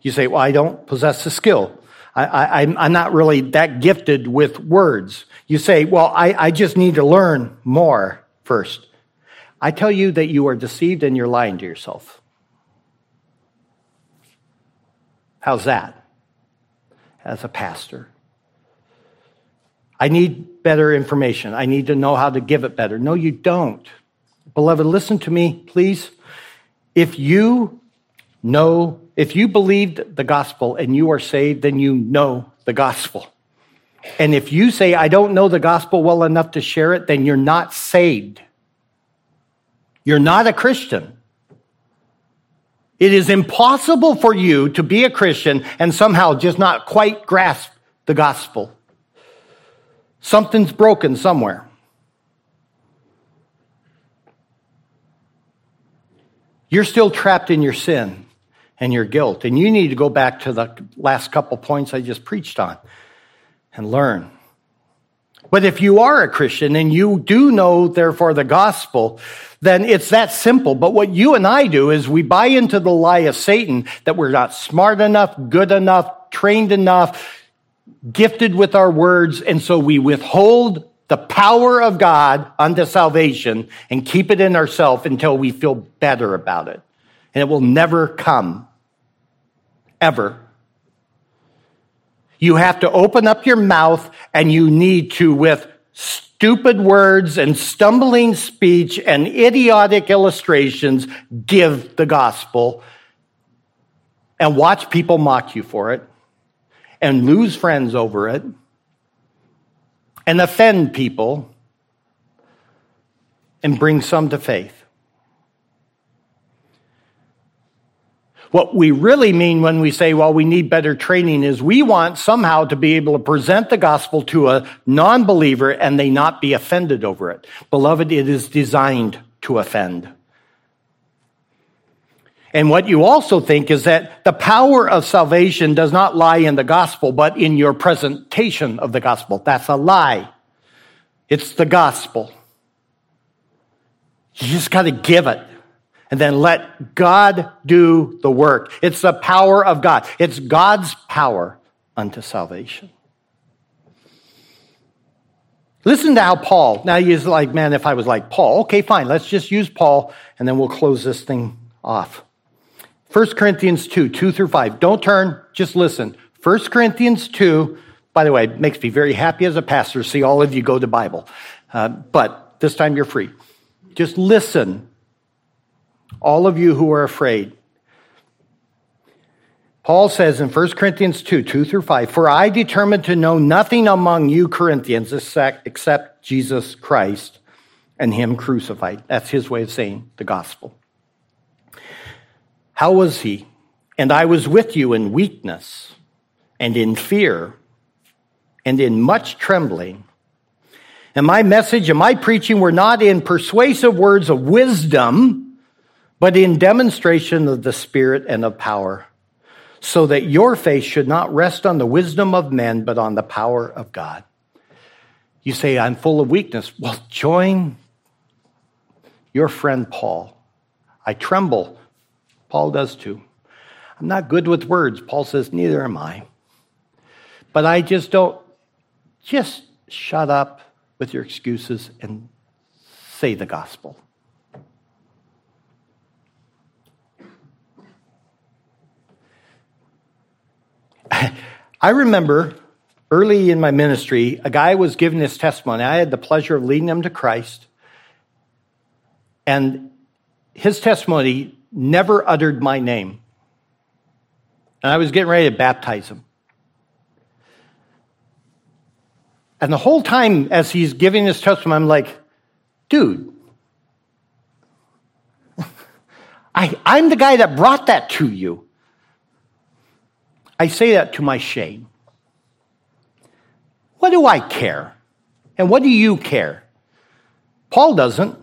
You say, Well, I don't possess the skill. I, am not really that gifted with words. You say, Well, I, I just need to learn more first. I tell you that you are deceived and you're lying to yourself. How's that? As a pastor. I need better information. I need to know how to give it better. No, you don't. Beloved, listen to me, please. If you know, if you believed the gospel and you are saved, then you know the gospel. And if you say, I don't know the gospel well enough to share it, then you're not saved. You're not a Christian. It is impossible for you to be a Christian and somehow just not quite grasp the gospel. Something's broken somewhere. You're still trapped in your sin and your guilt, and you need to go back to the last couple points I just preached on and learn. But if you are a Christian and you do know, therefore, the gospel, then it's that simple. But what you and I do is we buy into the lie of Satan that we're not smart enough, good enough, trained enough, gifted with our words. And so we withhold the power of God unto salvation and keep it in ourselves until we feel better about it. And it will never come. Ever. You have to open up your mouth and you need to, with stupid words and stumbling speech and idiotic illustrations, give the gospel and watch people mock you for it and lose friends over it and offend people and bring some to faith. What we really mean when we say, well, we need better training is we want somehow to be able to present the gospel to a non believer and they not be offended over it. Beloved, it is designed to offend. And what you also think is that the power of salvation does not lie in the gospel, but in your presentation of the gospel. That's a lie. It's the gospel. You just got to give it and then let God do the work. It's the power of God. It's God's power unto salvation. Listen to how Paul, now he's like, man, if I was like Paul, okay, fine, let's just use Paul and then we'll close this thing off. 1 Corinthians 2, 2 through 5. Don't turn, just listen. 1 Corinthians 2, by the way, makes me very happy as a pastor to see all of you go to Bible. Uh, but this time you're free. Just listen all of you who are afraid. Paul says in 1 Corinthians 2 2 through 5, For I determined to know nothing among you Corinthians except Jesus Christ and Him crucified. That's his way of saying the gospel. How was he? And I was with you in weakness and in fear and in much trembling. And my message and my preaching were not in persuasive words of wisdom but in demonstration of the Spirit and of power, so that your faith should not rest on the wisdom of men, but on the power of God. You say, I'm full of weakness. Well, join your friend Paul. I tremble. Paul does too. I'm not good with words. Paul says, neither am I. But I just don't, just shut up with your excuses and say the gospel. I remember early in my ministry, a guy was giving his testimony. I had the pleasure of leading him to Christ. And his testimony never uttered my name. And I was getting ready to baptize him. And the whole time as he's giving his testimony, I'm like, dude, I, I'm the guy that brought that to you. I say that to my shame. What do I care? And what do you care? Paul doesn't.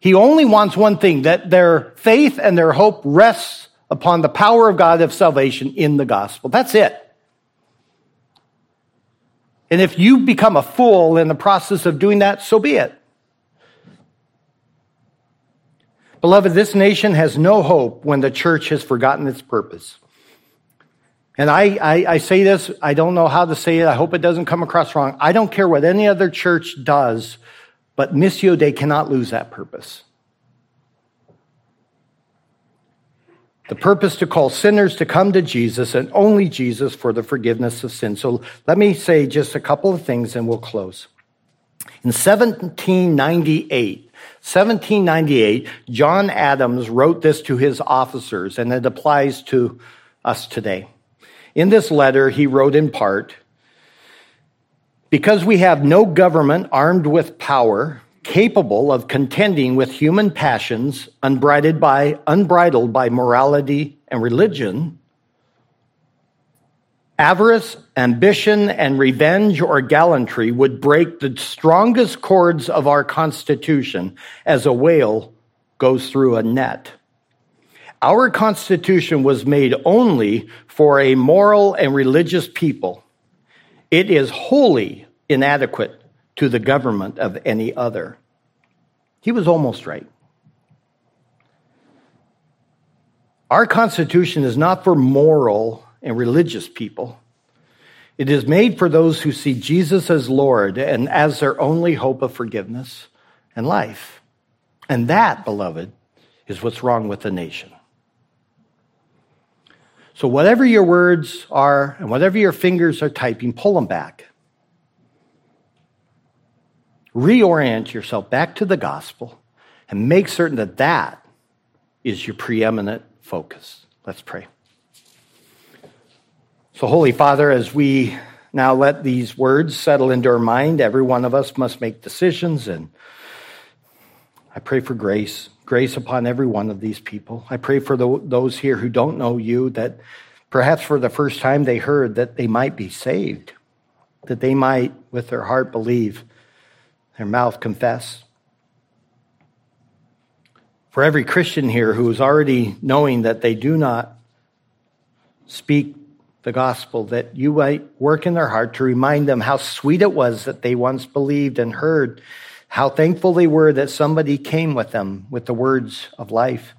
He only wants one thing that their faith and their hope rests upon the power of God of salvation in the gospel. That's it. And if you become a fool in the process of doing that, so be it. Beloved, this nation has no hope when the church has forgotten its purpose. And I, I, I, say this, I don't know how to say it. I hope it doesn't come across wrong. I don't care what any other church does, but Missio Dei cannot lose that purpose. The purpose to call sinners to come to Jesus and only Jesus for the forgiveness of sin. So let me say just a couple of things and we'll close. In 1798, 1798, John Adams wrote this to his officers, and it applies to us today. In this letter, he wrote in part Because we have no government armed with power, capable of contending with human passions, unbridled by, unbridled by morality and religion, avarice, ambition, and revenge or gallantry would break the strongest cords of our Constitution as a whale goes through a net. Our Constitution was made only for a moral and religious people. It is wholly inadequate to the government of any other. He was almost right. Our Constitution is not for moral and religious people. It is made for those who see Jesus as Lord and as their only hope of forgiveness and life. And that, beloved, is what's wrong with the nation. So, whatever your words are and whatever your fingers are typing, pull them back. Reorient yourself back to the gospel and make certain that that is your preeminent focus. Let's pray. So, Holy Father, as we now let these words settle into our mind, every one of us must make decisions. And I pray for grace grace upon every one of these people. I pray for the, those here who don't know you that perhaps for the first time they heard that they might be saved, that they might, with their heart, believe, their mouth confess. For every Christian here who is already knowing that they do not speak the gospel, that you might work in their heart to remind them how sweet it was that they once believed and heard how thankful they were that somebody came with them with the words of life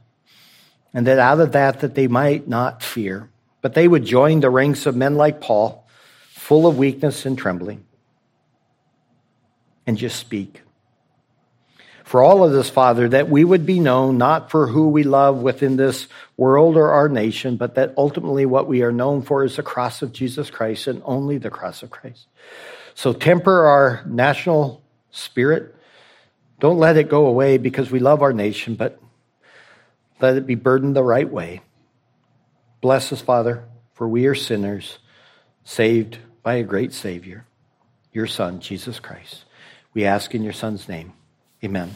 and that out of that that they might not fear but they would join the ranks of men like paul full of weakness and trembling and just speak. For all of this father that we would be known not for who we love within this world or our nation but that ultimately what we are known for is the cross of jesus christ and only the cross of christ. So temper our national spirit don't let it go away because we love our nation, but let it be burdened the right way. Bless us, Father, for we are sinners, saved by a great Savior, your Son, Jesus Christ. We ask in your Son's name. Amen.